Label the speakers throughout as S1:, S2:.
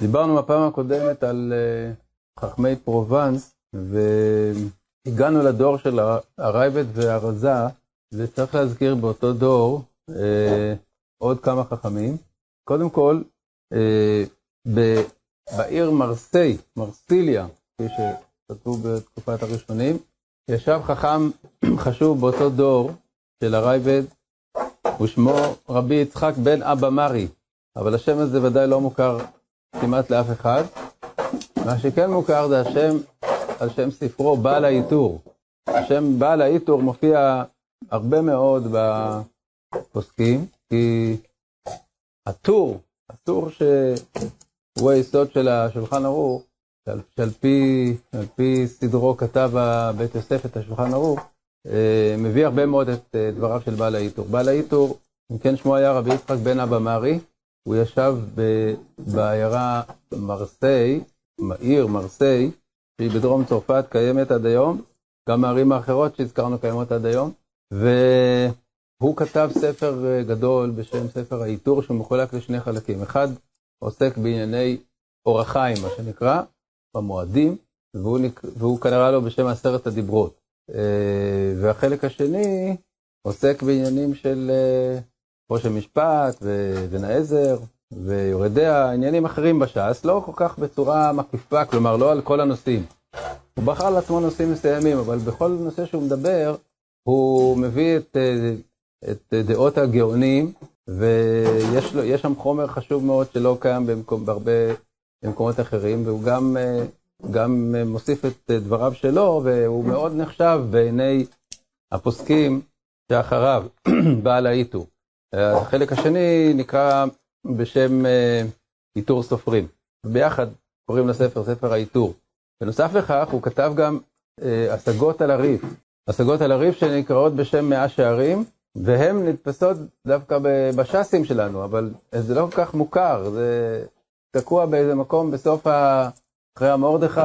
S1: דיברנו בפעם הקודמת על uh, חכמי פרובנס, והגענו לדור של הרייבד והרזה, וצריך להזכיר באותו דור uh, עוד כמה חכמים. קודם כל, ב, בעיר מרסיי, מרסיליה, כפי שכתבו בתקופת הראשונים, ישב חכם חשוב באותו דור של הרייבד, ושמו רבי יצחק בן אבא מרי, אבל השם הזה ודאי לא מוכר כמעט לאף אחד. מה שכן מוכר זה השם, על שם ספרו בעל העיטור. השם בעל העיטור מופיע הרבה מאוד בפוסקים, כי הטור, הטור שהוא היסוד של השולחן ערוך, שעל, שעל פי, פי סדרו כתב בית יוסף את השולחן ערוך, אה, מביא הרבה מאוד את אה, דבריו של בעל העיטור. בעל העיטור, אם כן שמו היה רבי יצחק בן אבא מרי, הוא ישב בעיירה מרסיי, עיר מרסיי, שהיא בדרום צרפת, קיימת עד היום, גם הערים האחרות שהזכרנו קיימות עד היום, והוא כתב ספר אה, גדול בשם ספר העיטור, שהוא מחולק לשני חלקים. אחד עוסק בענייני אור החיים, מה שנקרא, במועדים, והוא, והוא קרא לו בשם עשרת הדיברות. אה, והחלק השני עוסק בעניינים של אה, ראש המשפט ובן העזר ויורדיה, עניינים אחרים בש"ס, לא כל כך בצורה מקיפה, כלומר לא על כל הנושאים. הוא בחר לעצמו נושאים מסוימים, אבל בכל נושא שהוא מדבר, הוא מביא את, אה, את דעות הגאונים, ויש שם חומר חשוב מאוד שלא קיים במקום, בהרבה במקומות אחרים, והוא גם, גם מוסיף את דבריו שלו, והוא מאוד נחשב בעיני הפוסקים שאחריו, בעל האיתור. החלק השני נקרא בשם עיטור סופרים. ביחד קוראים לספר ספר העיטור. בנוסף לכך, הוא כתב גם השגות על הריף. השגות על הריף שנקראות בשם מאה שערים, והן נתפסות דווקא בש"סים שלנו, אבל זה לא כל כך מוכר, זה תקוע באיזה מקום בסוף ה... אחרי המרדכי,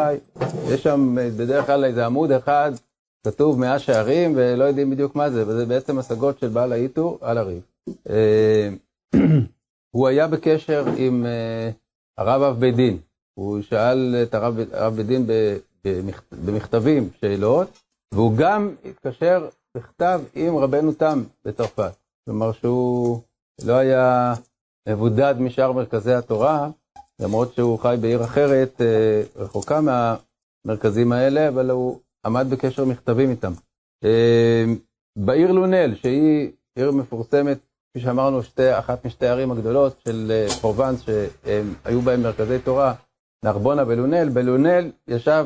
S1: יש שם בדרך כלל איזה עמוד אחד, כתוב מאה שערים, ולא יודעים בדיוק מה זה, וזה בעצם השגות של בעל האיתור על הריב. הוא היה בקשר עם הרב אב בית דין, הוא שאל את הרב בית דין במכתבים שאלות, והוא גם התקשר בכתב עם רבנו תם בצרפת. כלומר שהוא לא היה מבודד משאר מרכזי התורה, למרות שהוא חי בעיר אחרת, רחוקה מהמרכזים האלה, אבל הוא עמד בקשר מכתבים איתם. בעיר לונל, שהיא עיר מפורסמת, כפי שאמרנו, שתי, אחת משתי הערים הגדולות של פרובנס, שהיו בהם מרכזי תורה, נרבונה ולונל. בלונל ישב,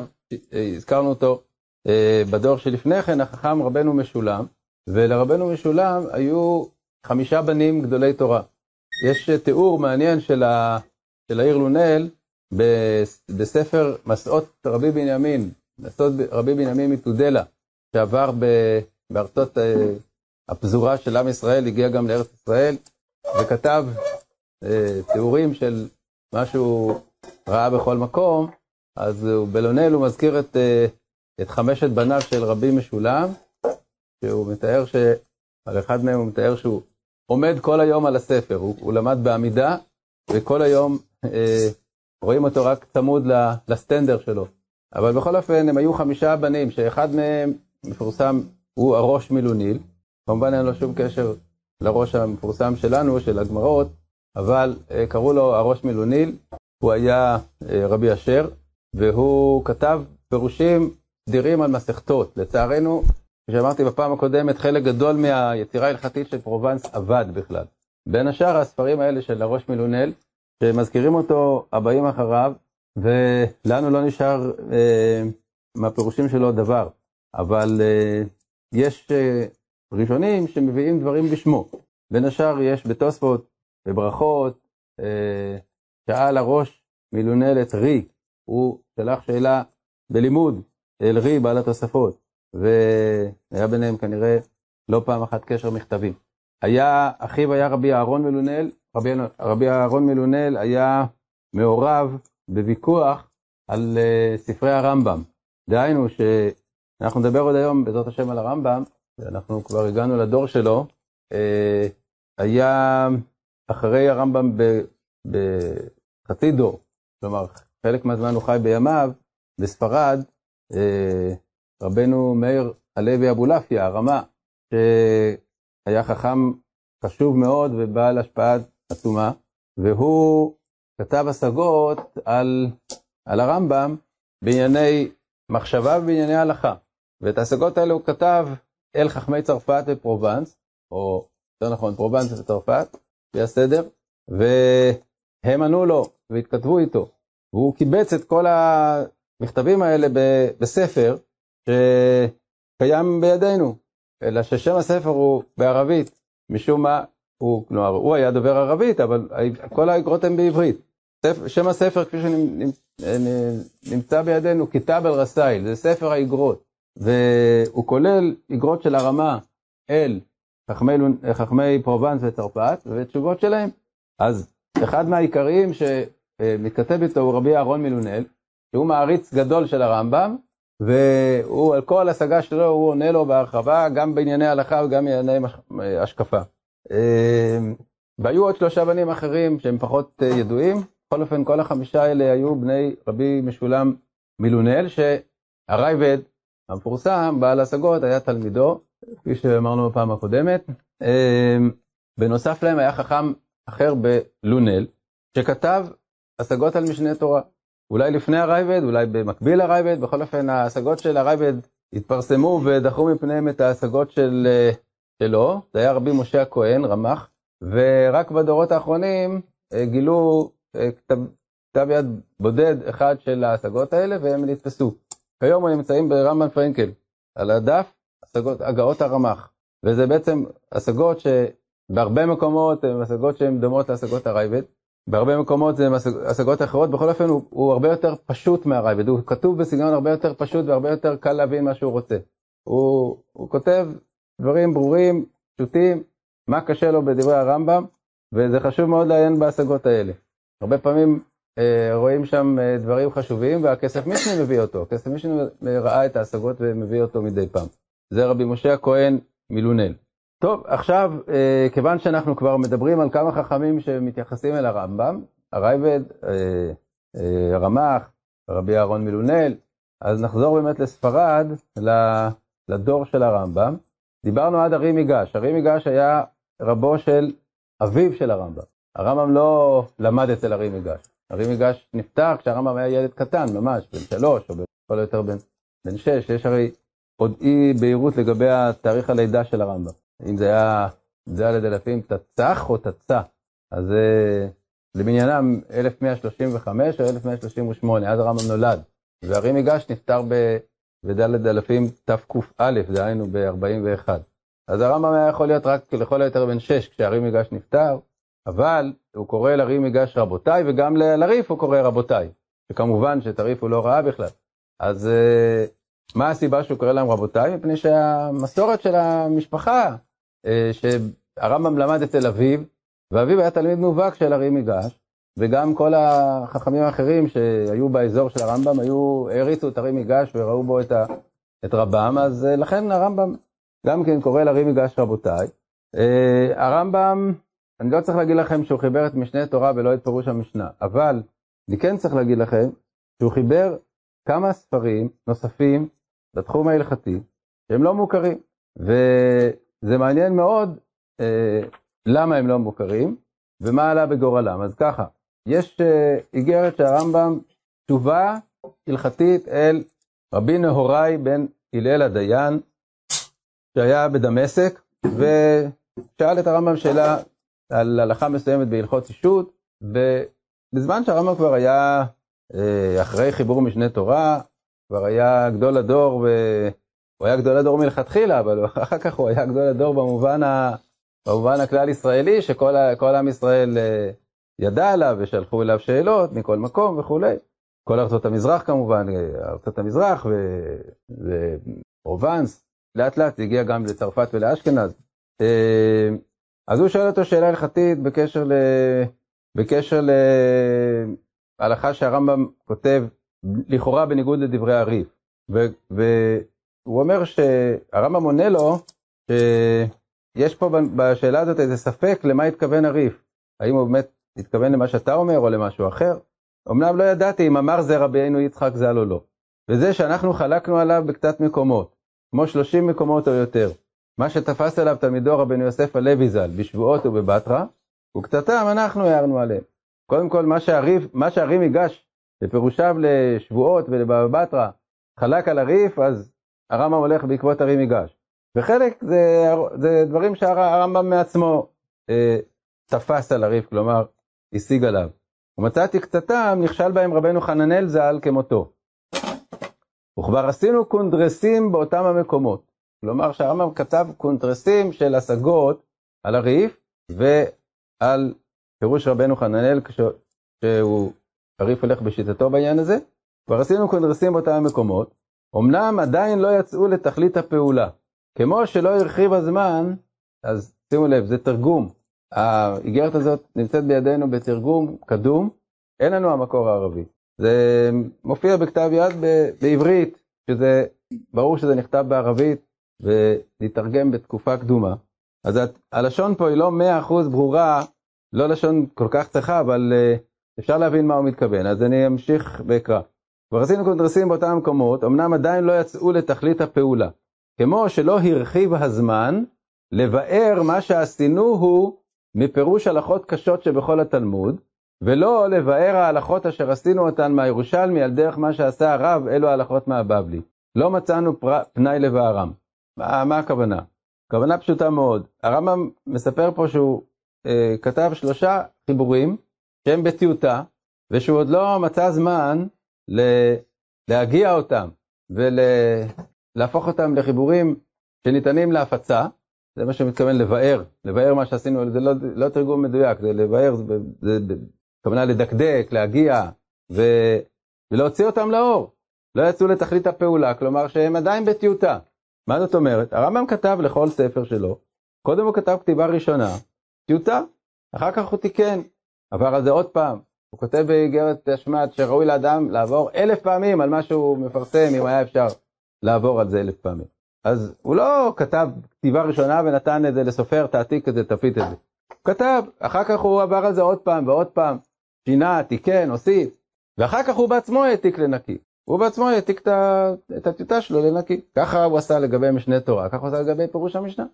S1: הזכרנו אותו בדור שלפני כן, החכם רבנו משולם, ולרבנו משולם היו חמישה בנים גדולי תורה. יש תיאור מעניין של, ה, של העיר לונל בספר מסעות רבי בנימין, מסעות רבי בנימין מתודלה, שעבר בארצות הפזורה של עם ישראל, הגיע גם לארץ ישראל, וכתב תיאורים של מה שהוא ראה בכל מקום, אז בלונל הוא מזכיר את, את חמשת בניו של רבי משולם, שהוא מתאר ש... על אחד מהם הוא מתאר שהוא עומד כל היום על הספר, הוא, הוא למד בעמידה, וכל היום אה, רואים אותו רק צמוד לסטנדר שלו. אבל בכל אופן, הם היו חמישה בנים, שאחד מהם מפורסם, הוא הראש מלוניל. כמובן אין לו שום קשר לראש המפורסם שלנו, של הגמרות, אבל אה, קראו לו הראש מלוניל, הוא היה אה, רבי אשר, והוא כתב פירושים סדירים על מסכתות. לצערנו, כפי שאמרתי בפעם הקודמת, חלק גדול מהיצירה ההלכתית של פרובנס אבד בכלל. בין השאר הספרים האלה של הראש מלונל, שמזכירים אותו הבאים אחריו, ולנו לא נשאר אה, מהפירושים שלו דבר. אבל אה, יש אה, ראשונים שמביאים דברים בשמו. בין השאר יש בתוספות, בברכות, אה, שאל הראש מלונל את רי, הוא שלח שאלה בלימוד אל רי בעל התוספות. והיה ביניהם כנראה לא פעם אחת קשר מכתבים. היה, אחיו היה רבי אהרון מלונל, רבי, רבי אהרון מלונל היה מעורב בוויכוח על uh, ספרי הרמב"ם. דהיינו שאנחנו נדבר עוד היום בעזרת השם על הרמב"ם, אנחנו כבר הגענו לדור שלו, uh, היה אחרי הרמב"ם בחצי דור, כלומר, חלק מהזמן הוא חי בימיו, בספרד, אה, רבנו מאיר הלוי אבולעפיה, הרמה, שהיה חכם חשוב מאוד ובעל השפעה עצומה, והוא כתב השגות על, על הרמב"ם בענייני מחשבה ובענייני הלכה. ואת ההשגות האלה הוא כתב אל חכמי צרפת ופרובנס, או יותר נכון פרובנס וצרפת, לפי הסדר, והם ענו לו והתכתבו איתו. והוא קיבץ את כל המכתבים האלה בספר שקיים בידינו, אלא ששם הספר הוא בערבית, משום מה, הוא, כלומר, הוא היה דובר ערבית, אבל כל האגרות הן בעברית. שם הספר, כפי שנמצא בידינו, كتاب الرسائل, זה ספר האגרות, והוא כולל אגרות של הרמב"ם אל חכמי, חכמי פרובנס וצרפת, ותשובות שלהם. אז אחד מהעיקריים שמתכתב איתו הוא רבי אהרון מלוניל, שהוא מעריץ גדול של הרמב"ם, והוא על כל השגה שלו הוא עונה לו בהרחבה, גם בענייני הלכה וגם בענייני השקפה. אמ, והיו עוד שלושה בנים אחרים שהם פחות אה, ידועים, בכל אופן כל החמישה האלה היו בני רבי משולם מילונל, שהרייבד המפורסם, בעל השגות, היה תלמידו, כפי שאמרנו בפעם הקודמת. אמ, בנוסף להם היה חכם אחר בלונל, שכתב השגות על משנה תורה. אולי לפני הרייבד, אולי במקביל לרייבד, בכל אופן ההשגות של הרייבד התפרסמו ודחו מפניהם את ההשגות של, אה, שלו, זה היה רבי משה הכהן, רמ"ח, ורק בדורות האחרונים אה, גילו אה, כתב, כתב יד בודד אחד של ההשגות האלה והם נתפסו. כיום נמצאים ברמב"ן פרנקל, על הדף, השגות, הגאות הרמ"ח, וזה בעצם השגות שבהרבה מקומות הן השגות שהן דומות להשגות הרייבד, בהרבה מקומות זה השגות אחרות, בכל אופן הוא, הוא הרבה יותר פשוט מהרייבד, הוא כתוב בסגנון הרבה יותר פשוט והרבה יותר קל להבין מה שהוא רוצה. הוא, הוא כותב דברים ברורים, פשוטים, מה קשה לו בדברי הרמב"ם, וזה חשוב מאוד לעיין בהשגות האלה. הרבה פעמים רואים שם אה, דברים חשובים, והכסף מישני מביא אותו. הכסף מישני ראה את ההשגות ומביא אותו מדי פעם. זה רבי משה הכהן מלונל. טוב, עכשיו, אה, כיוון שאנחנו כבר מדברים על כמה חכמים שמתייחסים אל הרמב"ם, הרייבד, אה, אה, הרמ"ח, רבי אהרון מלונל, אז נחזור באמת לספרד, לדור של הרמב"ם. דיברנו עד ארי מיגש. ארי מיגש היה רבו של אביו של הרמב"ם. הרמב"ם לא למד אצל ארי מיגש. ארי מיגש נפטר כשהרמב"ם היה ילד קטן, ממש, בן שלוש, או בכל היותר בן, בן שש. יש הרי עוד אי בהירות לגבי התאריך הלידה של הרמב"ם. אם זה היה ד' אלפים תצ"ח או תצ"א. אז למניינם 1135 או 1138, אז הרמב"ם נולד. והרי מיגש נפטר בד' אלפים תק"א, דהיינו ב-41. אז הרמב"ם היה יכול להיות רק לכל היותר בן 6 כשהרי מיגש נפטר, אבל הוא קורא לרי מיגש רבותיי, וגם לריף הוא קורא רבותיי. וכמובן שאת הריף הוא לא ראה בכלל. אז מה הסיבה שהוא קורא להם רבותיי? מפני שהמסורת של המשפחה אה, שהרמב"ם למד אצל אביו, ואביו היה תלמיד מובהק של ארי מיגש, וגם כל החכמים האחרים שהיו באזור של הרמב"ם היו, העריצו את ארי מיגש וראו בו את, ה, את רבם, אז אה, לכן הרמב"ם גם כן קורא לארי מיגש רבותיי. אה, הרמב"ם, אני לא צריך להגיד לכם שהוא חיבר את משנה תורה ולא את פירוש המשנה, אבל אני כן צריך להגיד לכם שהוא חיבר כמה ספרים נוספים בתחום ההלכתי שהם לא מוכרים. ו... זה מעניין מאוד אה, למה הם לא מוכרים ומה עלה בגורלם. אז ככה, יש אה, איגרת של הרמב"ם, תשובה הלכתית אל רבי נהוראי בן הלל הדיין, שהיה בדמשק, ושאל את הרמב"ם שאלה על הלכה מסוימת בהלכות אישות, ובזמן שהרמב"ם כבר היה אה, אחרי חיבור משנה תורה, כבר היה גדול הדור הוא היה גדול הדור מלכתחילה, אבל אחר כך הוא היה גדול הדור במובן, ה, במובן הכלל ישראלי, שכל עם ישראל אה, ידע עליו ושלחו אליו שאלות מכל מקום וכולי. כל ארצות המזרח כמובן, אה, ארצות המזרח ופרובנס, לאט לאט זה הגיע גם לצרפת ולאשכנז. אז הוא שואל אותו שאלה הלכתית בקשר, ל... בקשר להלכה שהרמב"ם כותב לכאורה בניגוד לדברי הריף. ו... ו... הוא אומר שהרמב"ם עונה לו שיש פה בשאלה הזאת איזה ספק למה התכוון הריף. האם הוא באמת התכוון למה שאתה אומר או למשהו אחר? אמנם לא ידעתי אם אמר זה רבינו יצחק ז"ל או לא. וזה שאנחנו חלקנו עליו בקצת מקומות, כמו 30 מקומות או יותר. מה שתפס עליו תלמידו רבנו יוסף הלוי ז"ל בשבועות ובבטרה, וקצתם אנחנו הערנו עליהם. קודם כל, מה שהריף, מה שהרים ייגש בפירושיו לשבועות ולבבא חלק על הריף, אז הרמב"ם הולך בעקבות הרים ייגש. וחלק זה, זה דברים שהרמב"ם מעצמו אה, תפס על הריף, כלומר, השיג עליו. ומצאתי קצתם, נכשל בהם רבנו חננאל ז"ל כמותו. וכבר עשינו קונדרסים באותם המקומות. כלומר שהרמב"ם כתב קונדרסים של השגות על הריף ועל פירוש רבנו חננאל כשהוא, הריף הולך בשיטתו בעניין הזה. כבר עשינו קונדרסים באותם המקומות. אמנם עדיין לא יצאו לתכלית הפעולה. כמו שלא הרחיב הזמן, אז שימו לב, זה תרגום. האיגרת הזאת נמצאת בידינו בתרגום קדום, אין לנו המקור הערבי. זה מופיע בכתב יד בעברית, שזה, ברור שזה נכתב בערבית ולהתרגם בתקופה קדומה. אז הלשון פה היא לא 100% ברורה, לא לשון כל כך צחה, אבל uh, אפשר להבין מה הוא מתכוון, אז אני אמשיך ואקרא. כבר עשינו קונדרסים באותם מקומות, אמנם עדיין לא יצאו לתכלית הפעולה. כמו שלא הרחיב הזמן, לבאר מה שעשינו הוא מפירוש הלכות קשות שבכל התלמוד, ולא לבאר ההלכות אשר עשינו אותן מהירושלמי על דרך מה שעשה הרב, אלו ההלכות מהבבלי. לא מצאנו. פנאי לבארם. מה, מה הכוונה? כוונה פשוטה מאוד. הרמב"ם מספר פה שהוא אה, כתב שלושה חיבורים שהם בטיוטה, ושהוא עוד לא מצא זמן ל... להגיע אותם ולהפוך אותם לחיבורים שניתנים להפצה. זה מה שמתכוון לבאר, לבאר מה שעשינו, זה לא, לא תרגום מדויק, זה לבאר, זה, זה, זה כוונה לדקדק, להגיע, ו... ולהוציא אותם לאור. לא יצאו לתכלית הפעולה, כלומר שהם עדיין בטיוטה. מה זאת אומרת? הרמב"ם כתב לכל ספר שלו, קודם הוא כתב כתיבה ראשונה, טיוטה, אחר כך הוא תיקן, עבר על זה עוד פעם. הוא כותב באיגרת השמד שראוי לאדם לעבור אלף פעמים על מה שהוא מפרסם, אם היה אפשר לעבור על זה אלף פעמים. אז הוא לא כתב כתיבה ראשונה ונתן את זה לסופר, תעתיק את זה, תפיץ את זה. הוא כתב, אחר כך הוא עבר על זה עוד פעם ועוד פעם, שינה, תיקן, הוסיף, ואחר כך הוא בעצמו העתיק לנקי. הוא בעצמו העתיק את הטיוטה שלו לנקי. ככה הוא עשה לגבי משנה תורה, ככה הוא עשה לגבי פירוש המשנה.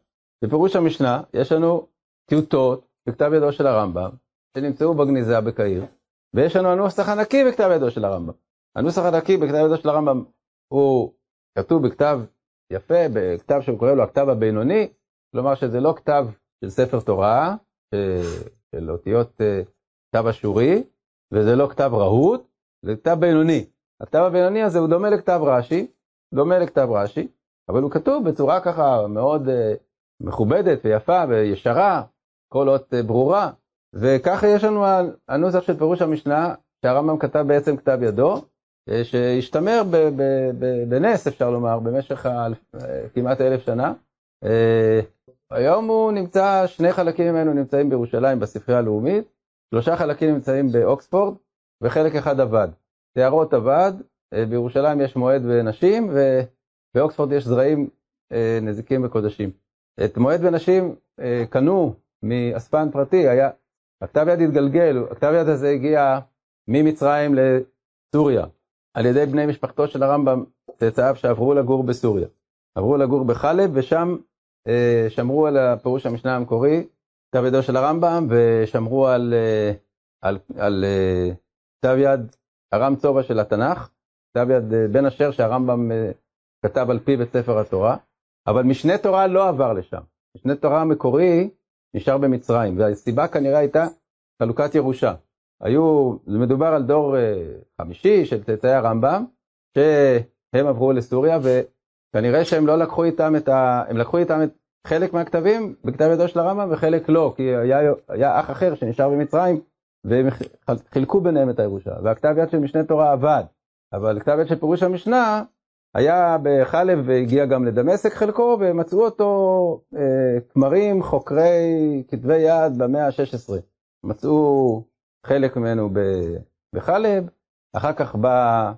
S1: בפירוש המשנה יש לנו טיוטות בכתב ידו של הרמב"ם, שנמצאו בגניזה בקהיר, ויש לנו הנוסח הנקי בכתב ידו של הרמב"ם. הנוסח הנקי בכתב ידו של הרמב"ם הוא כתוב בכתב יפה, בכתב שהוא קורא לו הכתב הבינוני, כלומר שזה לא כתב של ספר תורה, של אותיות אה, כתב אשורי, וזה לא כתב רהוט, זה כתב בינוני. הכתב הבינוני הזה הוא דומה לכתב רש"י, דומה לכתב רש"י, אבל הוא כתוב בצורה ככה מאוד uh, מכובדת ויפה וישרה, כל אות uh, ברורה, וככה יש לנו הנוסח של פירוש המשנה, שהרמב"ם כתב בעצם כתב ידו, uh, שהשתמר בנס אפשר לומר, במשך כמעט אלף שנה. Uh, היום הוא נמצא, שני חלקים ממנו נמצאים בירושלים בספרייה הלאומית, שלושה חלקים נמצאים באוקספורד, וחלק אחד אבד. טהרות אבד, אה, בירושלים יש מועד ונשים, ובאוקספורד יש זרעים אה, נזיקים וקודשים. את מועד ונשים אה, קנו מאספן פרטי, היה, הכתב יד התגלגל, הכתב יד הזה הגיע ממצרים לסוריה, על ידי בני משפחתו של הרמב"ם, צאצאיו שעברו לגור בסוריה. עברו לגור בחלב, ושם שמרו על הפירוש המשנה המקורי, כתב ידו של הרמב"ם, ושמרו על, על, על, על כתב יד הרם צובע של התנ"ך, כתב יד אה, בן אשר שהרמב"ם אה, כתב על פיו את ספר התורה, אבל משנה תורה לא עבר לשם. משנה תורה המקורי נשאר במצרים, והסיבה כנראה הייתה חלוקת ירושה. היו, מדובר על דור אה, חמישי של צאצאי הרמב"ם, שהם עברו לסוריה, וכנראה שהם לא לקחו איתם את ה... הם לקחו איתם את חלק מהכתבים בכתב ידו של הרמב"ם וחלק לא, כי היה, היה אח אחר שנשאר במצרים, והם חילקו ביניהם את הירושה, והכתב יד של משנה תורה עבד, אבל כתב יד של פירוש המשנה היה בחלב והגיע גם לדמשק חלקו, ומצאו אותו אה, כמרים, חוקרי כתבי יד במאה ה-16. מצאו חלק ממנו בחלב, אחר כך בא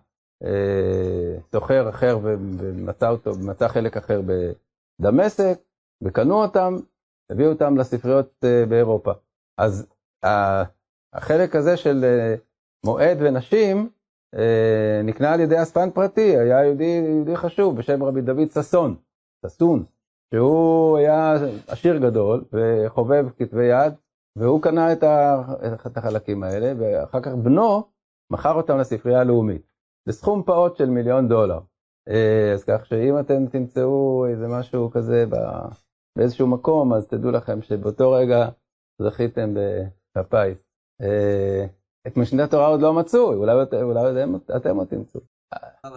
S1: אה, סוחר אחר ומצא אותו, מצא חלק אחר בדמשק, וקנו אותם, הביאו אותם לספריות אה, באירופה. אז החלק הזה של אה, מועד ונשים אה, נקנה על ידי אספן פרטי, היה יהודי, יהודי חשוב בשם רבי דוד ששון, ששון, שהוא היה עשיר גדול וחובב כתבי יד, והוא קנה את, החלקים האלה, ואחר כך בנו מכר אותם לספרייה הלאומית, בסכום פעוט של מיליון דולר. אה, אז כך שאם אתם תמצאו איזה משהו כזה באיזשהו מקום, אז תדעו לכם שבאותו רגע זכיתם בפיס. אה, את משנה תורה עוד לא מצאו, אולי, אולי אתם, עוד תמצאו.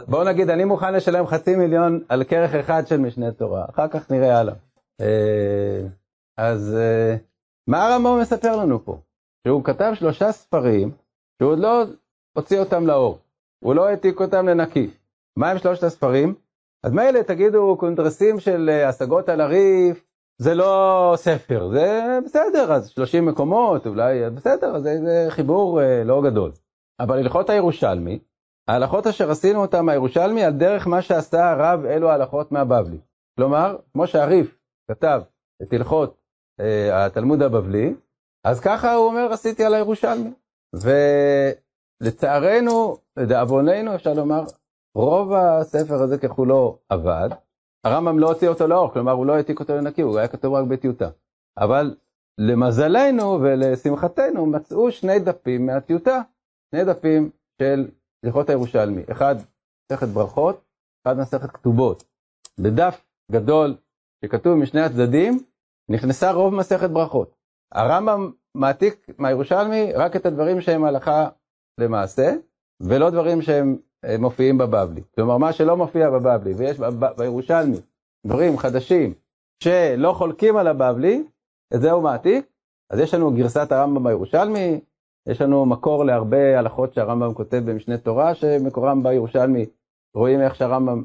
S1: בואו נגיד, אני מוכן לשלם חצי מיליון על כרך אחד של משנה תורה, אחר כך נראה הלאה. אה, אז מה הרמב"ם מספר לנו פה? שהוא כתב שלושה ספרים, שהוא עוד לא הוציא אותם לאור, הוא לא העתיק אותם לנקי. מה הם שלושת הספרים? אז מילא תגידו קונדרסים של אה, השגות על הריף, זה לא ספר, זה בסדר, אז 30 מקומות, אולי בסדר, זה, זה חיבור אה, לא גדול. אבל הלכות הירושלמי, ההלכות אשר עשינו אותם מהירושלמי על דרך מה שעשה הרב אלו ההלכות מהבבלי. כלומר, כמו שהריף כתב את הלכות אה, התלמוד הבבלי, אז ככה הוא אומר עשיתי על הירושלמי. ולצערנו, לדאבוננו אפשר לומר, רוב הספר הזה ככולו עבד, הרמב"ם לא הוציא אותו לאור, כלומר הוא לא העתיק אותו לנקי, הוא היה כתוב רק בטיוטה. אבל למזלנו ולשמחתנו מצאו שני דפים מהטיוטה, שני דפים של הלכות הירושלמי, אחד מסכת ברכות, אחד מסכת כתובות. בדף גדול שכתוב משני הצדדים, נכנסה רוב מסכת ברכות. הרמב"ם מעתיק מהירושלמי רק את הדברים שהם הלכה למעשה, ולא דברים שהם מופיעים בבבלי. כלומר, מה שלא מופיע בבבלי, ויש בירושלמי דברים חדשים שלא חולקים על הבבלי, את זה הוא מעתיק. אז יש לנו גרסת הרמב"ם בירושלמי, יש לנו מקור להרבה הלכות שהרמב"ם כותב במשנה תורה, שמקורם בירושלמי, רואים איך שהרמב"ם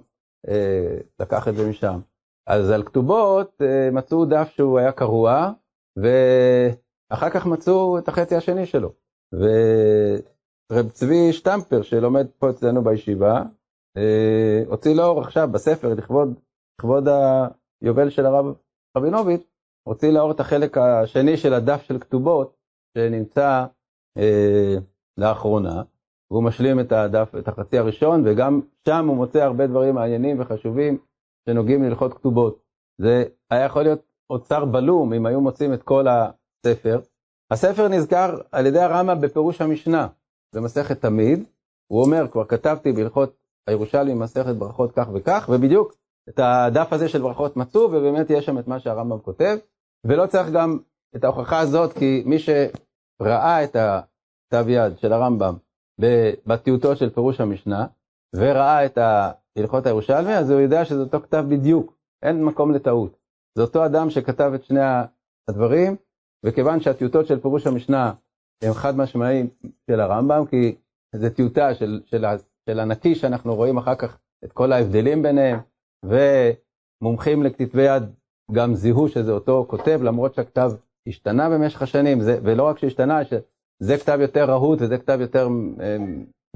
S1: אה, לקח את זה משם. אז על כתובות אה, מצאו דף שהוא היה קרוע, ואחר כך מצאו את החצי השני שלו. ורב צבי שטמפר, שלומד פה אצלנו בישיבה, אה, הוציא לאור עכשיו בספר, לכבוד, לכבוד היובל של הרב רבינוביץ', הוציא לאור את החלק השני של הדף של כתובות, שנמצא אה, לאחרונה, והוא משלים את הדף, את החצי הראשון, וגם שם הוא מוצא הרבה דברים מעניינים וחשובים שנוגעים להלכות כתובות. זה היה יכול להיות אוצר בלום אם היו מוצאים את כל הספר. הספר נזכר על ידי הרמב"ם בפירוש המשנה במסכת תמיד. הוא אומר, כבר כתבתי בהלכות הירושלמי מסכת ברכות כך וכך, ובדיוק את הדף הזה של ברכות מצאו, ובאמת יש שם את מה שהרמב"ם כותב. ולא צריך גם את ההוכחה הזאת, כי מי שראה את הכתב יד של הרמב"ם בטיוטו של פירוש המשנה, וראה את הלכות הירושלמי, אז הוא יודע שזה אותו כתב בדיוק, אין מקום לטעות. זה אותו אדם שכתב את שני הדברים, וכיוון שהטיוטות של פירוש המשנה הם חד משמעיים של הרמב"ם, כי זה טיוטה של, של, של הנקי שאנחנו רואים אחר כך את כל ההבדלים ביניהם, ומומחים לכתבי יד גם זיהו שזה אותו כותב, למרות שהכתב השתנה במשך השנים, זה, ולא רק שהשתנה, שזה כתב יותר רהוט וזה כתב יותר אה,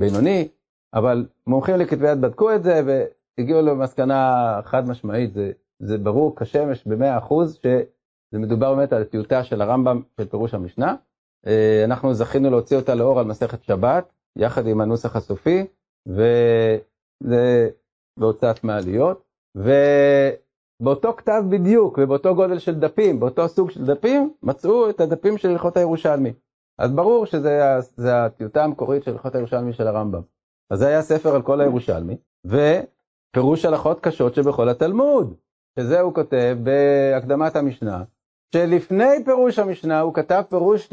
S1: בינוני, אבל מומחים לכתבי יד בדקו את זה והגיעו למסקנה חד משמעית, זה, זה ברור כשמש במאה אחוז שזה מדובר באמת על טיוטה של הרמב"ם של פירוש המשנה. אה, אנחנו זכינו להוציא אותה לאור על מסכת שבת, יחד עם הנוסח הסופי, וזה בהוצאת מעליות. ובאותו כתב בדיוק, ובאותו גודל של דפים, באותו סוג של דפים, מצאו את הדפים של הלכות הירושלמי. אז ברור שזה הטיוטה המקורית של הלכות הירושלמי של הרמב"ם. אז זה היה ספר על כל הירושלמי, ופירוש הלכות קשות שבכל התלמוד, שזה הוא כותב בהקדמת המשנה, שלפני פירוש המשנה הוא כתב פירוש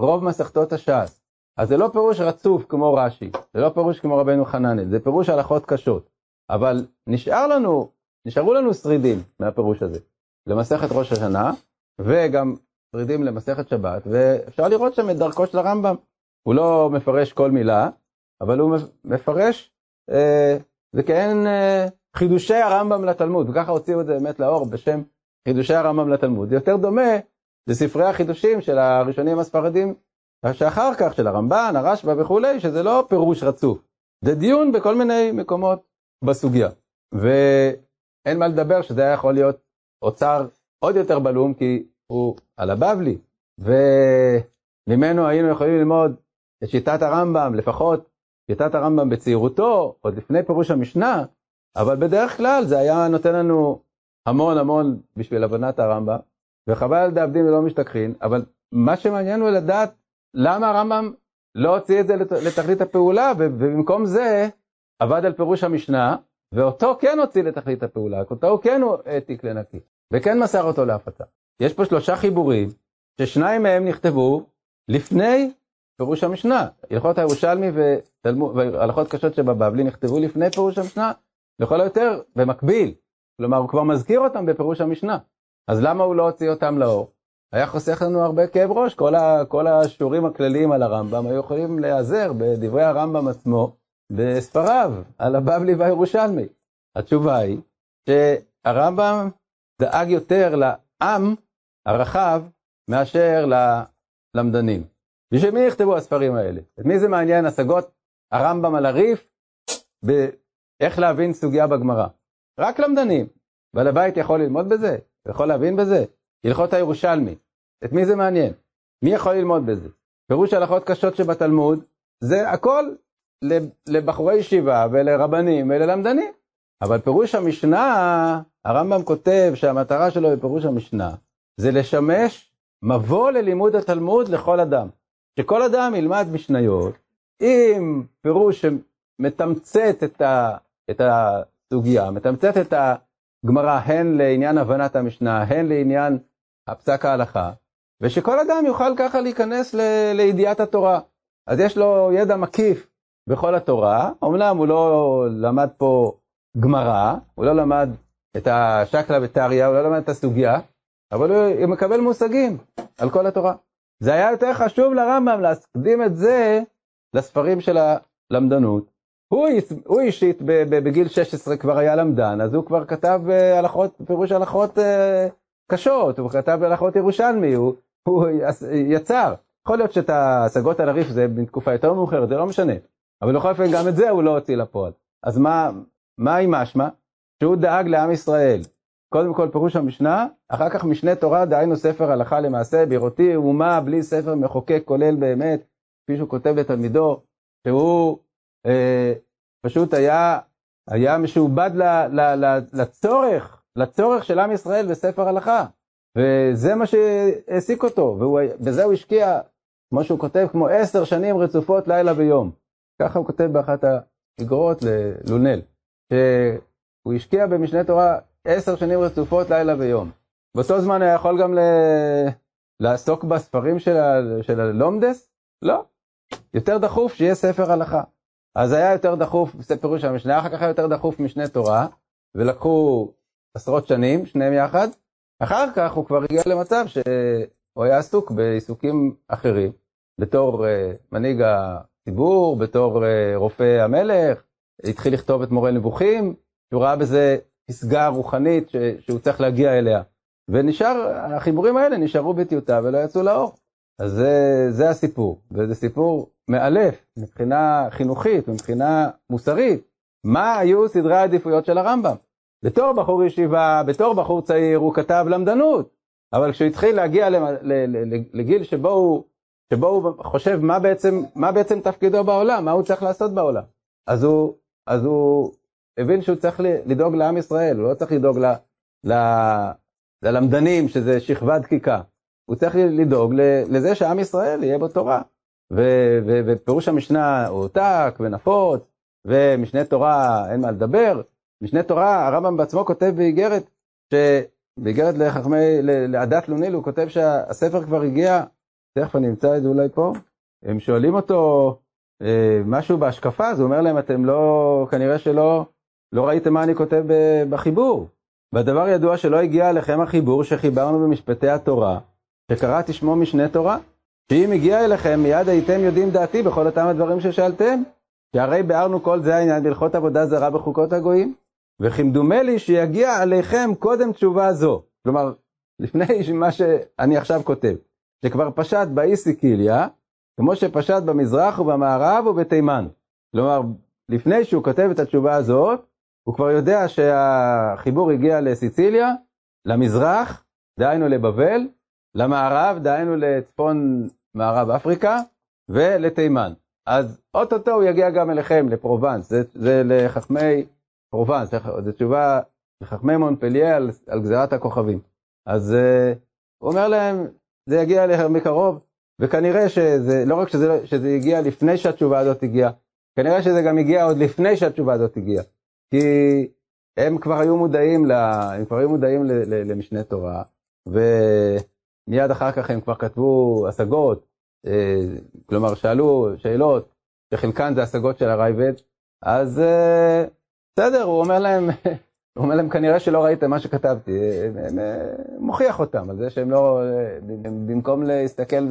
S1: לרוב מסכתות הש"ס. אז זה לא פירוש רצוף כמו רש"י, זה לא פירוש כמו רבנו חננאל, זה פירוש הלכות קשות. אבל נשאר לנו, נשארו לנו שרידים מהפירוש הזה, למסכת ראש השנה, וגם שרידים למסכת שבת, ואפשר לראות שם את דרכו של הרמב"ם. הוא לא מפרש כל מילה, אבל הוא מפרש, אה, זה כאין אה, חידושי הרמב"ם לתלמוד, וככה הוציאו את זה באמת לאור בשם חידושי הרמב"ם לתלמוד. זה יותר דומה לספרי החידושים של הראשונים הספרדים שאחר כך, של הרמב"ן, הרשב"א וכולי, שזה לא פירוש רצוף, זה דיון בכל מיני מקומות בסוגיה. ואין מה לדבר שזה היה יכול להיות אוצר עוד יותר בלום, כי הוא על הבבלי, וממנו היינו יכולים ללמוד את שיטת הרמב"ם, לפחות שיטת הרמב"ם בצעירותו, עוד לפני פירוש המשנה, אבל בדרך כלל זה היה נותן לנו המון המון בשביל הבנת הרמב"ם, וחבל דאבדין ולא משתכחין, אבל מה שמעניין הוא לדעת למה הרמב"ם לא הוציא את זה לתכלית הפעולה, ובמקום זה עבד על פירוש המשנה, ואותו כן הוציא לתכלית הפעולה, אותו הוא כן העתיק לנקי, וכן מסר אותו להפצה. יש פה שלושה חיבורים, ששניים מהם נכתבו לפני פירוש המשנה. הלכות הירושלמי והלכות קשות שבבבלי נכתבו לפני פירוש המשנה, לכל היותר במקביל. כלומר, הוא כבר מזכיר אותם בפירוש המשנה. אז למה הוא לא הוציא אותם לאור? היה חוסך לנו הרבה כאב ראש, כל, ה, כל השיעורים הכלליים על הרמב"ם היו יכולים להיעזר בדברי הרמב"ם עצמו, בספריו, על הבבלי והירושלמי. התשובה היא שהרמב"ם דאג יותר לעם הרחב מאשר ללמדנים. בשביל מי נכתבו הספרים האלה? את מי זה מעניין השגות הרמב"ם על הריף באיך להבין סוגיה בגמרא? רק למדנים. בעל הבית יכול ללמוד בזה? יכול להבין בזה? הלכות הירושלמי. את מי זה מעניין? מי יכול ללמוד בזה? פירוש הלכות קשות שבתלמוד, זה הכל לבחורי ישיבה ולרבנים וללמדנים. אבל פירוש המשנה, הרמב"ם כותב שהמטרה שלו בפירוש המשנה זה לשמש מבוא ללימוד התלמוד לכל אדם. שכל אדם ילמד משניות עם פירוש שמתמצת את, ה, את הסוגיה, מתמצת את הגמרא הן לעניין הבנת המשנה, הן לעניין הפסק ההלכה, ושכל אדם יוכל ככה להיכנס ל, לידיעת התורה. אז יש לו ידע מקיף בכל התורה, אמנם הוא לא למד פה גמרא, הוא לא למד את השקלא וטריא, הוא לא למד את הסוגיה, אבל הוא מקבל מושגים על כל התורה. זה היה יותר חשוב לרמב"ם להקדים את זה לספרים של הלמדנות. הוא, אישית בגיל 16 כבר היה למדן, אז הוא כבר כתב אה, הלכות, פירוש הלכות אה, קשות, הוא כתב הלכות ירושלמי, הוא, הוא יצר. יכול להיות שאת ההשגות על הריף זה בתקופה יותר מאוחרת, זה לא משנה. אבל בכל אופן גם את זה הוא לא הוציא לפועל. אז מה, מה עם משמע? שהוא דאג לעם ישראל. קודם כל פירוש המשנה, אחר כך משנה תורה, דהיינו ספר הלכה למעשה, בראותי אומה בלי ספר מחוקק כולל באמת, כפי שהוא כותב לתלמידו, שהוא פשוט היה, היה משועבד לצורך, לצורך של עם ישראל בספר הלכה. וזה מה שהעסיק אותו, ובזה הוא השקיע, כמו שהוא כותב, כמו עשר שנים רצופות לילה ויום. ככה הוא כותב באחת האגרות ללונל, שהוא השקיע במשנה תורה עשר שנים רצופות לילה ויום. באותו זמן היה יכול גם ל... לעסוק בספרים של, ה... של הלומדס? לא. יותר דחוף שיהיה ספר הלכה. אז היה יותר דחוף פירוש המשנה, אחר כך היה יותר דחוף משנה תורה, ולקחו עשרות שנים, שניהם יחד. אחר כך הוא כבר הגיע למצב שהוא היה עסוק בעיסוקים אחרים, בתור uh, מנהיג הציבור, בתור uh, רופא המלך, התחיל לכתוב את מורה נבוכים, שהוא ראה בזה פסגה רוחנית ש, שהוא צריך להגיע אליה. ונשאר, החיבורים האלה נשארו בטיוטה ולא יצאו לאור. אז זה, זה הסיפור, וזה סיפור מאלף מבחינה חינוכית, מבחינה מוסרית. מה היו סדרי העדיפויות של הרמב"ם? בתור בחור ישיבה, בתור בחור צעיר, הוא כתב למדנות, אבל כשהוא התחיל להגיע לגיל שבו הוא, שבו הוא חושב מה בעצם, מה בעצם תפקידו בעולם, מה הוא צריך לעשות בעולם, אז הוא, אז הוא הבין שהוא צריך לדאוג לעם ישראל, הוא לא צריך לדאוג ל, ל, ללמדנים, שזה שכבה דקיקה. הוא צריך לדאוג לזה שעם ישראל יהיה בו תורה. ופירוש המשנה הוא עותק ונפוץ, ומשנה תורה אין מה לדבר. משנה תורה, הרמב"ם בעצמו כותב באיגרת, באיגרת לחכמי, לעדת לוניל, הוא כותב שהספר כבר הגיע, תכף אני אמצא את זה אולי פה, הם שואלים אותו אה, משהו בהשקפה, אז הוא אומר להם, אתם לא, כנראה שלא, לא ראיתם מה אני כותב בחיבור. והדבר ידוע שלא הגיע אליכם החיבור שחיברנו במשפטי התורה, שקראתי שמו משנה תורה, שאם הגיע אליכם מיד הייתם יודעים דעתי בכל אותם הדברים ששאלתם, שהרי ביארנו כל זה העניין בהלכות עבודה זרה בחוקות הגויים, וכמדומה לי שיגיע עליכם קודם תשובה זו. כלומר, לפני מה שאני עכשיו כותב, שכבר פשט באי סיקיליה, כמו שפשט במזרח ובמערב ובתימן. כלומר, לפני שהוא כותב את התשובה הזאת, הוא כבר יודע שהחיבור הגיע לסיציליה, למזרח, דהיינו לבבל, למערב, דהיינו לצפון מערב אפריקה, ולתימן. אז אוטוטו הוא יגיע גם אליכם, לפרובנס, זה, זה לחכמי פרובנס, זו תשובה לחכמי מונפליה על, על גזירת הכוכבים. אז uh, הוא אומר להם, זה יגיע אליכם מקרוב, וכנראה שזה, לא רק שזה, שזה הגיע לפני שהתשובה הזאת הגיעה, כנראה שזה גם הגיע עוד לפני שהתשובה הזאת הגיעה. כי הם כבר היו מודעים, לה, הם כבר היו מודעים ל, ל, למשנה תורה, ומיד אחר כך הם כבר כתבו השגות, אה, כלומר שאלו שאלות, שחלקן זה השגות של הרייבד, אז אה, בסדר, הוא אומר להם, הוא אומר להם, כנראה שלא ראיתם מה שכתבתי, מוכיח אותם על זה שהם לא, במקום להסתכל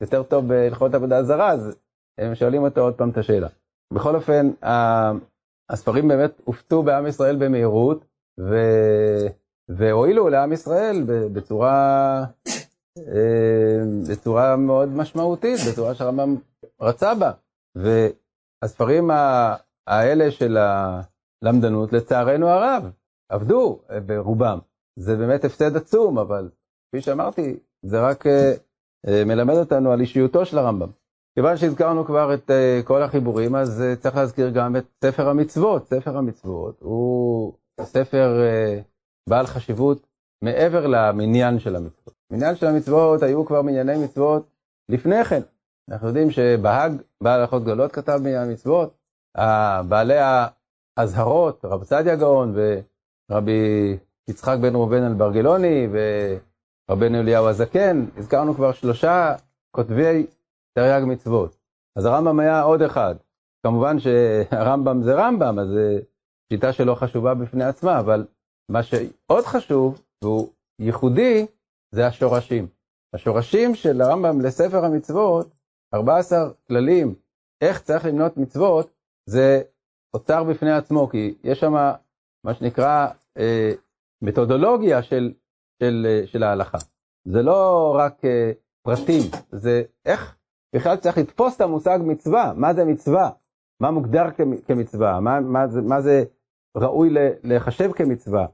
S1: יותר טוב בהלכות עבודה זרה, אז הם שואלים אותו עוד פעם את השאלה. בכל אופן, הספרים באמת הופצו בעם ישראל במהירות, ו... והועילו לעם ישראל בצורה, אה, בצורה מאוד משמעותית, בצורה שהרמב"ם רצה בה. והספרים האלה של הלמדנות, לצערנו הרב, עבדו ברובם. זה באמת הפסד עצום, אבל כפי שאמרתי, זה רק אה, אה, מלמד אותנו על אישיותו של הרמב"ם. כיוון שהזכרנו כבר את כל החיבורים, אז צריך להזכיר גם את ספר המצוות. ספר המצוות הוא ספר בעל חשיבות מעבר למניין של המצוות. מניין של המצוות היו כבר מנייני מצוות לפני כן. אנחנו יודעים שבהאג, בעל הלכות גדולות, כתב מניין מצוות. בעלי האזהרות, רב צדיה גאון ורבי יצחק בן ראובן אלברגילוני ורבנו אליהו הזקן, הזכרנו כבר שלושה כותבי תרי"ג מצוות. אז הרמב"ם היה עוד אחד. כמובן שהרמב"ם זה רמב"ם, אז זו שיטה שלא חשובה בפני עצמה, אבל מה שעוד חשוב, והוא ייחודי, זה השורשים. השורשים של הרמב"ם לספר המצוות, 14 כללים, איך צריך למנות מצוות, זה אוצר בפני עצמו, כי יש שם מה שנקרא אה, מתודולוגיה של, של, אה, של ההלכה. זה לא רק אה, פרטים, זה איך בכלל צריך לתפוס את המושג מצווה, מה זה מצווה, מה מוגדר כמצווה, מה, מה, זה, מה זה ראוי לחשב כמצווה,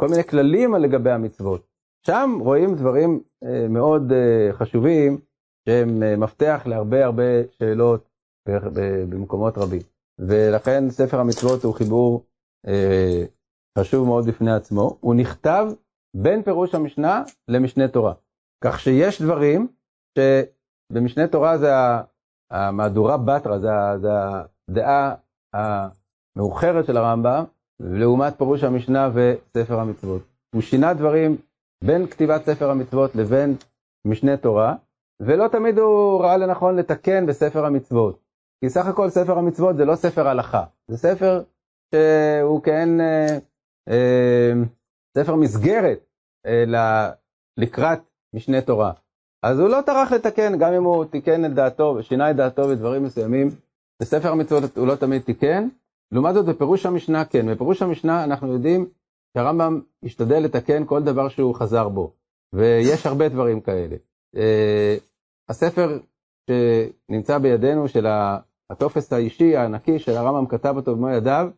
S1: כל מיני כללים לגבי המצוות. שם רואים דברים אה, מאוד אה, חשובים שהם אה, מפתח להרבה הרבה שאלות במקומות רבים. ולכן ספר המצוות הוא חיבור חשוב מאוד בפני עצמו. הוא נכתב בין פירוש המשנה למשנה תורה. כך שיש דברים ש... במשנה תורה זה המהדורה בתרא, זה הדעה המאוחרת של הרמב"ם, לעומת פירוש המשנה וספר המצוות. הוא שינה דברים בין כתיבת ספר המצוות לבין משנה תורה, ולא תמיד הוא ראה לנכון לתקן בספר המצוות. כי סך הכל ספר המצוות זה לא ספר הלכה, זה ספר שהוא כן אה, אה, ספר מסגרת אה, לקראת משנה תורה. אז הוא לא טרח לתקן, גם אם הוא תיקן את דעתו ושינה את דעתו בדברים מסוימים, בספר המצוות הוא לא תמיד תיקן. לעומת זאת בפירוש המשנה כן, בפירוש המשנה אנחנו יודעים שהרמב"ם השתדל לתקן כל דבר שהוא חזר בו, ויש הרבה דברים כאלה. Uh, הספר שנמצא בידינו של הטופס האישי הענקי של הרמב"ם כתב אותו במו ידיו,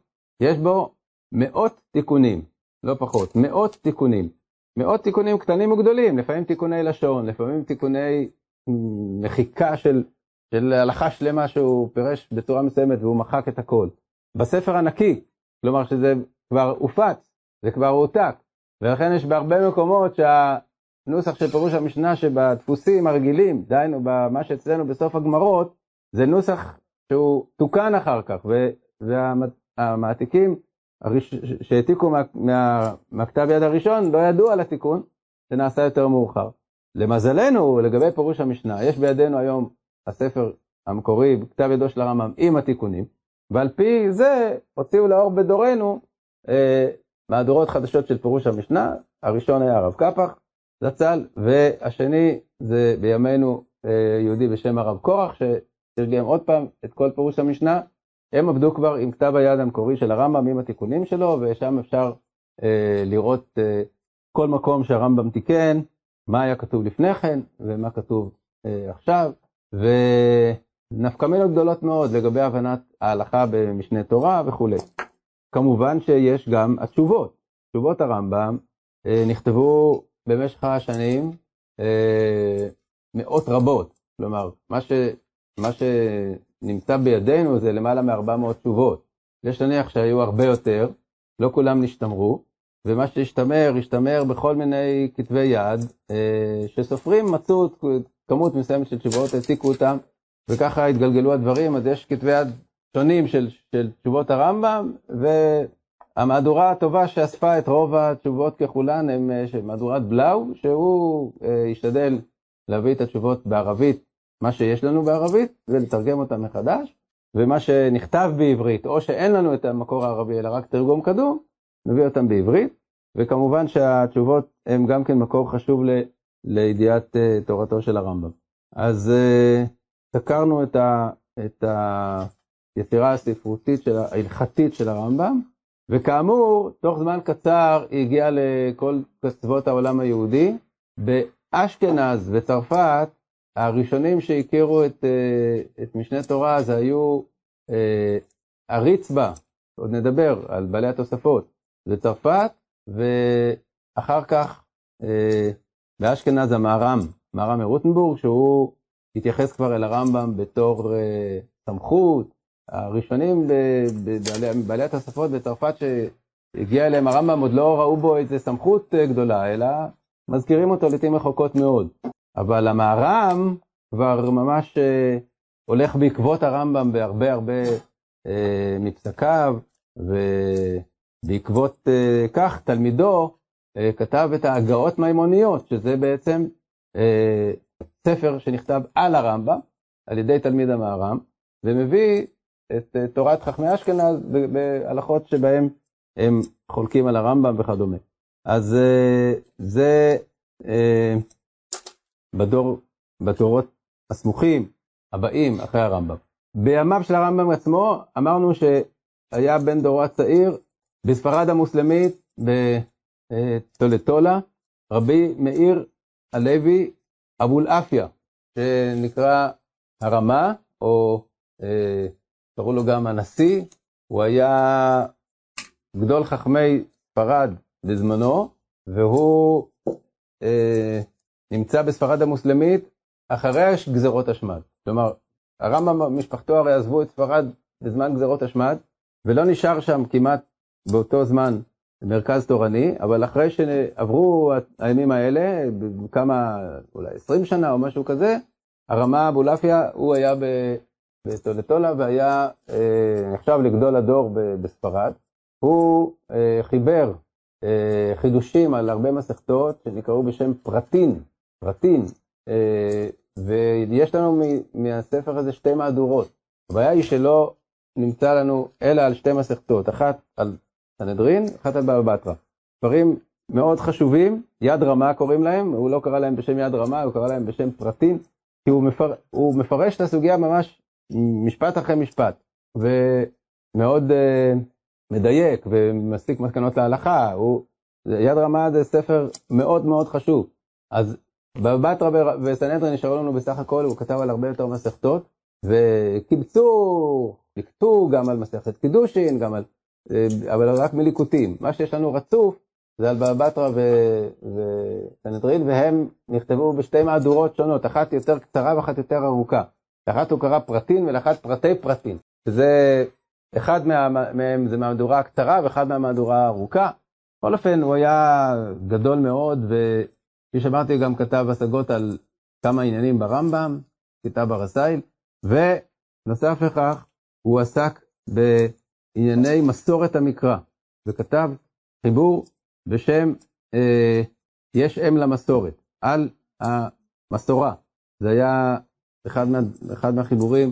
S1: יש בו מאות תיקונים, לא פחות, מאות תיקונים. מאות תיקונים קטנים וגדולים, לפעמים תיקוני לשון, לפעמים תיקוני מחיקה של, של הלכה שלמה שהוא פירש בצורה מסוימת והוא מחק את הכל. בספר הנקי, כלומר שזה כבר הופץ, זה כבר הועתק, ולכן יש בהרבה מקומות שהנוסח של פירוש המשנה שבדפוסים הרגילים, דהיינו במה שאצלנו בסוף הגמרות, זה נוסח שהוא תוקן אחר כך, והמעתיקים. שהעתיקו מה... מה... מהכתב יד הראשון לא ידעו על התיקון שנעשה יותר מאוחר. למזלנו, לגבי פירוש המשנה, יש בידינו היום הספר המקורי, כתב ידו של הרמב"ם עם התיקונים, ועל פי זה הוציאו לאור בדורנו אה, מהדורות חדשות של פירוש המשנה, הראשון היה הרב קפח, זצ"ל, והשני זה בימינו אה, יהודי בשם הרב קורח, שתרגם עוד פעם את כל פירוש המשנה, הם עבדו כבר עם כתב היד המקורי של הרמב"ם עם התיקונים שלו, ושם אפשר אה, לראות אה, כל מקום שהרמב"ם תיקן, מה היה כתוב לפני כן ומה כתוב אה, עכשיו, ונפקמינות גדולות מאוד לגבי הבנת ההלכה במשנה תורה וכולי. כמובן שיש גם התשובות. תשובות הרמב"ם אה, נכתבו במשך השנים אה, מאות רבות, כלומר, מה ש... מה שנמצא בידינו זה למעלה מ-400 תשובות. יש להניח שהיו הרבה יותר, לא כולם נשתמרו, ומה שהשתמר, השתמר בכל מיני כתבי יד, אה, שסופרים מצאו כמות מסוימת של תשובות, העתיקו אותם, וככה התגלגלו הדברים, אז יש כתבי יד שונים של, של תשובות הרמב"ם, והמהדורה הטובה שאספה את רוב התשובות ככולן הם אה, מהדורת בלאו, שהוא אה, השתדל להביא את התשובות בערבית, מה שיש לנו בערבית, ולתרגם אותם מחדש, ומה שנכתב בעברית, או שאין לנו את המקור הערבי, אלא רק תרגום קדום, מביא אותם בעברית, וכמובן שהתשובות הן גם כן מקור חשוב ל, לידיעת uh, תורתו של הרמב"ם. אז uh, סקרנו את, ה, את היצירה הספרותית, של, ההלכתית של הרמב"ם, וכאמור, תוך זמן קצר היא הגיעה לכל קצוות העולם היהודי. באשכנז וצרפת, הראשונים שהכירו את, uh, את משנה תורה זה היו הריצבה, עוד נדבר על בעלי התוספות, בצרפת, ואחר כך אה, באשכנז המהר"ם, מהר"ם מרוטנבורג, שהוא התייחס כבר אל הרמב"ם בתור אה, סמכות. הראשונים בבעלי התוספות בצרפת שהגיע אליהם הרמב"ם עוד לא ראו בו איזה סמכות אה, גדולה, אלא מזכירים אותו לעיתים רחוקות מאוד. אבל המהר"ם כבר ממש אה, הולך בעקבות הרמב"ם בהרבה הרבה אה, מפסקיו, ו... בעקבות uh, כך תלמידו uh, כתב את ההגאות מימוניות, שזה בעצם uh, ספר שנכתב על הרמב"ם, על ידי תלמיד המהר"ם, ומביא את uh, תורת חכמי אשכנז בהלכות שבהם הם חולקים על הרמב"ם וכדומה. אז uh, זה uh, בדור, בתורות הסמוכים הבאים אחרי הרמב"ם. בימיו של הרמב"ם עצמו אמרנו שהיה בן דורו הצעיר בספרד המוסלמית, בטולטולה, רבי מאיר הלוי אבולעפיה, שנקרא הרמה, או אה, קראו לו גם הנשיא, הוא היה גדול חכמי ספרד בזמנו, והוא אה, נמצא בספרד המוסלמית אחרי גזרות השמד. כלומר, הרמב"ם, משפחתו הרי עזבו את ספרד בזמן גזרות השמד, ולא נשאר שם כמעט באותו זמן מרכז תורני, אבל אחרי שעברו הימים האלה, כמה, אולי 20 שנה או משהו כזה, הרמה אבולעפיה, הוא היה בטולטולה והיה אה, נחשב לגדול הדור בספרד. הוא אה, חיבר אה, חידושים על הרבה מסכתות שנקראו בשם פרטין, פרטין, ויש לנו מהספר הזה שתי מהדורות. הבעיה היא שלא נמצא לנו אלא על שתי מסכתות, אחת על סנהדרין, אחת על בבא בתרא. דברים מאוד חשובים, יד רמה קוראים להם, הוא לא קרא להם בשם יד רמה, הוא קרא להם בשם פרטין, כי הוא, מפר, הוא מפרש את הסוגיה ממש משפט אחרי משפט, ומאוד uh, מדייק ומסיק מסקנות להלכה. הוא, יד רמה זה ספר מאוד מאוד חשוב. אז בבא בתרא וסנהדרין נשארו לנו בסך הכל, הוא כתב על הרבה יותר מסכתות, וקיבצו, לקטו גם על מסכת קידושין, גם על אבל רק מליקוטים. מה שיש לנו רצוף זה על בבא בתרא וסנהדרין, והם נכתבו בשתי מהדורות שונות, אחת יותר קצרה ואחת יותר ארוכה. לאחת הוא קרא פרטין ולאחת פרטי פרטין. שזה, אחד מה, מהם זה מהדורה הקצרה ואחד מהמהדורה הארוכה. בכל אופן, הוא היה גדול מאוד, וכפי שאמרתי, גם כתב השגות על כמה עניינים ברמב"ם, כתב הרסייל, ונוסף לכך, הוא עסק ב... ענייני מסורת המקרא, וכתב חיבור בשם אה, יש אם למסורת, על המסורה. זה היה אחד, מה, אחד מהחיבורים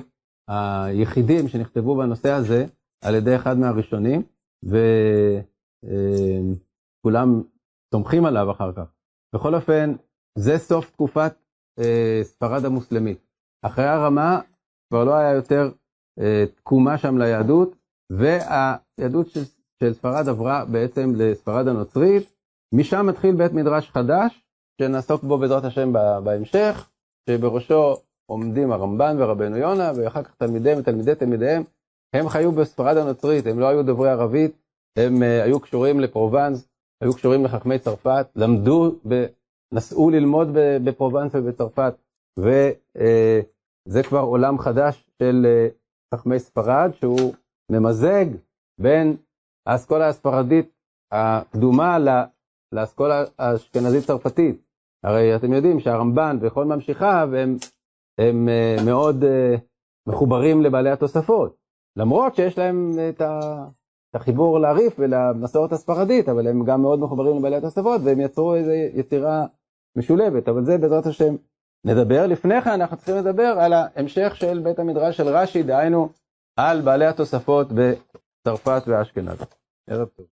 S1: היחידים שנכתבו בנושא הזה על ידי אחד מהראשונים, וכולם אה, תומכים עליו אחר כך. בכל אופן, זה סוף תקופת אה, ספרד המוסלמית. אחרי הרמה כבר לא היה יותר אה, תקומה שם ליהדות, והיהדות של, של ספרד עברה בעצם לספרד הנוצרית, משם מתחיל בית מדרש חדש, שנעסוק בו בעזרת השם בהמשך, שבראשו עומדים הרמב"ן ורבנו יונה, ואחר כך תלמידיהם ותלמידי תלמידיהם, הם חיו בספרד הנוצרית, הם לא היו דוברי ערבית, הם uh, היו קשורים לפרובנס, היו קשורים לחכמי צרפת, למדו, ב, נסעו ללמוד בפרובנס ובצרפת, וזה זה כבר עולם חדש של אה, חכמי ספרד, שהוא ממזג בין האסכולה הספרדית הקדומה לאסכולה האשכנזית-צרפתית. הרי אתם יודעים שהרמב"ן וכל ממשיכיו הם, הם אה, מאוד אה, מחוברים לבעלי התוספות, למרות שיש להם את החיבור לריף ולמסורת הספרדית, אבל הם גם מאוד מחוברים לבעלי התוספות והם יצרו איזו יצירה משולבת, אבל זה בעזרת השם נדבר. לפני כן אנחנו צריכים לדבר על ההמשך של בית המדרש של רש"י, דהיינו על בעלי התוספות בצרפת ואשכנז. ערב טוב.